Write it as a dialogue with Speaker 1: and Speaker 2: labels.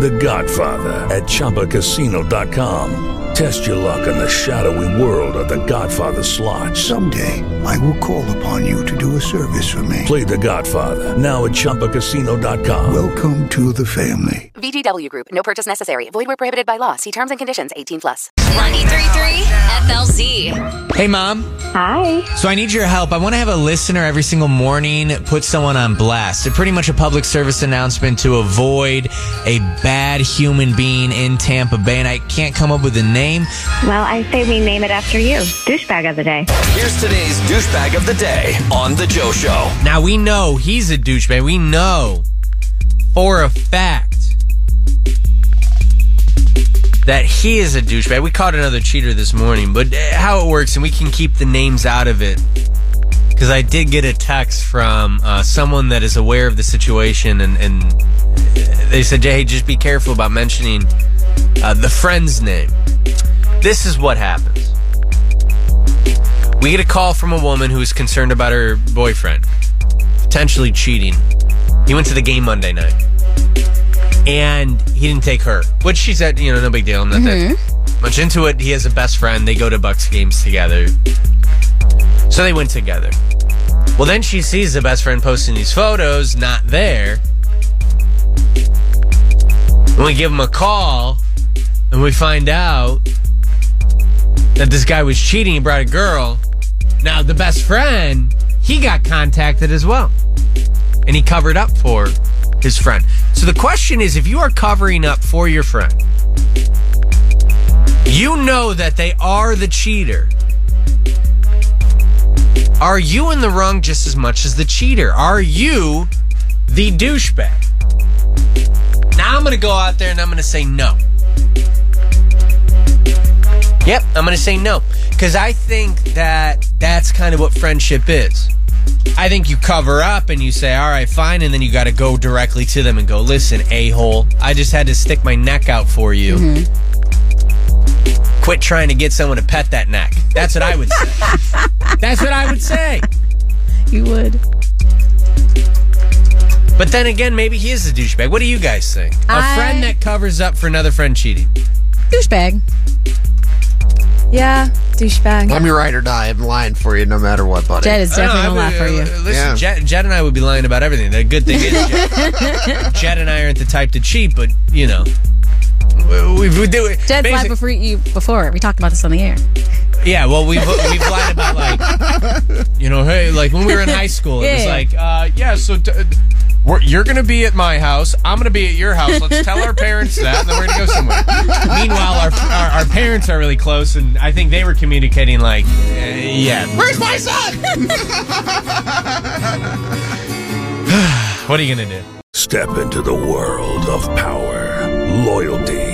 Speaker 1: The Godfather at ChumbaCasino.com. Test your luck in the shadowy world of The Godfather slot.
Speaker 2: Someday, I will call upon you to do a service for me.
Speaker 1: Play The Godfather now at ChumbaCasino.com.
Speaker 2: Welcome to the family.
Speaker 3: VGW Group. No purchase necessary. Void where prohibited by law. See terms and conditions. 18 plus.
Speaker 4: 93.3 FLZ.
Speaker 5: Hey, Mom.
Speaker 6: Hi.
Speaker 5: So I need your help. I want to have a listener every single morning put someone on blast. It's pretty much a public service announcement to avoid a bad human being in Tampa Bay, and I can't come up with a name.
Speaker 6: Well, I say we name it after you. Douchebag of the day.
Speaker 7: Here's today's douchebag of the day on The Joe Show.
Speaker 5: Now we know he's a douchebag. We know for a fact that he is a douchebag. We caught another cheater this morning, but uh, how it works, and we can keep the names out of it. Because I did get a text from uh, someone that is aware of the situation, and, and they said, hey, just be careful about mentioning uh, the friend's name. This is what happens. We get a call from a woman who is concerned about her boyfriend potentially cheating. He went to the game Monday night and he didn't take her, which she said, you know, no big deal. I'm not that much into it. He has a best friend. They go to Bucs games together. So they went together. Well, then she sees the best friend posting these photos, not there. And we give him a call and we find out that this guy was cheating. He brought a girl. Now, the best friend, he got contacted as well. And he covered up for his friend. So the question is if you are covering up for your friend, you know that they are the cheater. Are you in the wrong just as much as the cheater? Are you the douchebag? Now I'm going to go out there and I'm going to say no. Yep, I'm going to say no. Because I think that that's kind of what friendship is. I think you cover up and you say, all right, fine. And then you got to go directly to them and go, listen, a hole, I just had to stick my neck out for you. Mm-hmm. Quit trying to get someone to pet that neck. That's what I would say. That's what I would say.
Speaker 8: You would.
Speaker 5: But then again, maybe he is a douchebag. What do you guys think? A
Speaker 8: I-
Speaker 5: friend that covers up for another friend cheating.
Speaker 8: Douchebag. Yeah, douchebag.
Speaker 9: I'm your ride or die. I'm lying for you no matter what, buddy.
Speaker 8: Jed is definitely
Speaker 5: I
Speaker 8: gonna
Speaker 5: would-
Speaker 8: laugh for you.
Speaker 5: uh, Listen,
Speaker 9: Yeah.
Speaker 5: Jed, Jed and I would be lying about everything. The good thing is, Jed, Jed and I aren't the type to cheat, but you know, we, we do it.
Speaker 8: Jed's lied before you before. We talked about this on the air.
Speaker 5: Yeah, well, we've we've lied about like, you know, hey, like when we were in high school, it was
Speaker 8: Yeah.
Speaker 5: like, uh, yeah, so. D- we're, you're going to be at my house. I'm going to be at your house. Let's tell our parents that, and then we're going to go somewhere. Meanwhile, our, our our parents are really close, and I think they were communicating like, uh, yeah.
Speaker 9: Where's my son?
Speaker 5: What are you going to do?
Speaker 1: Step into the world of power, loyalty, and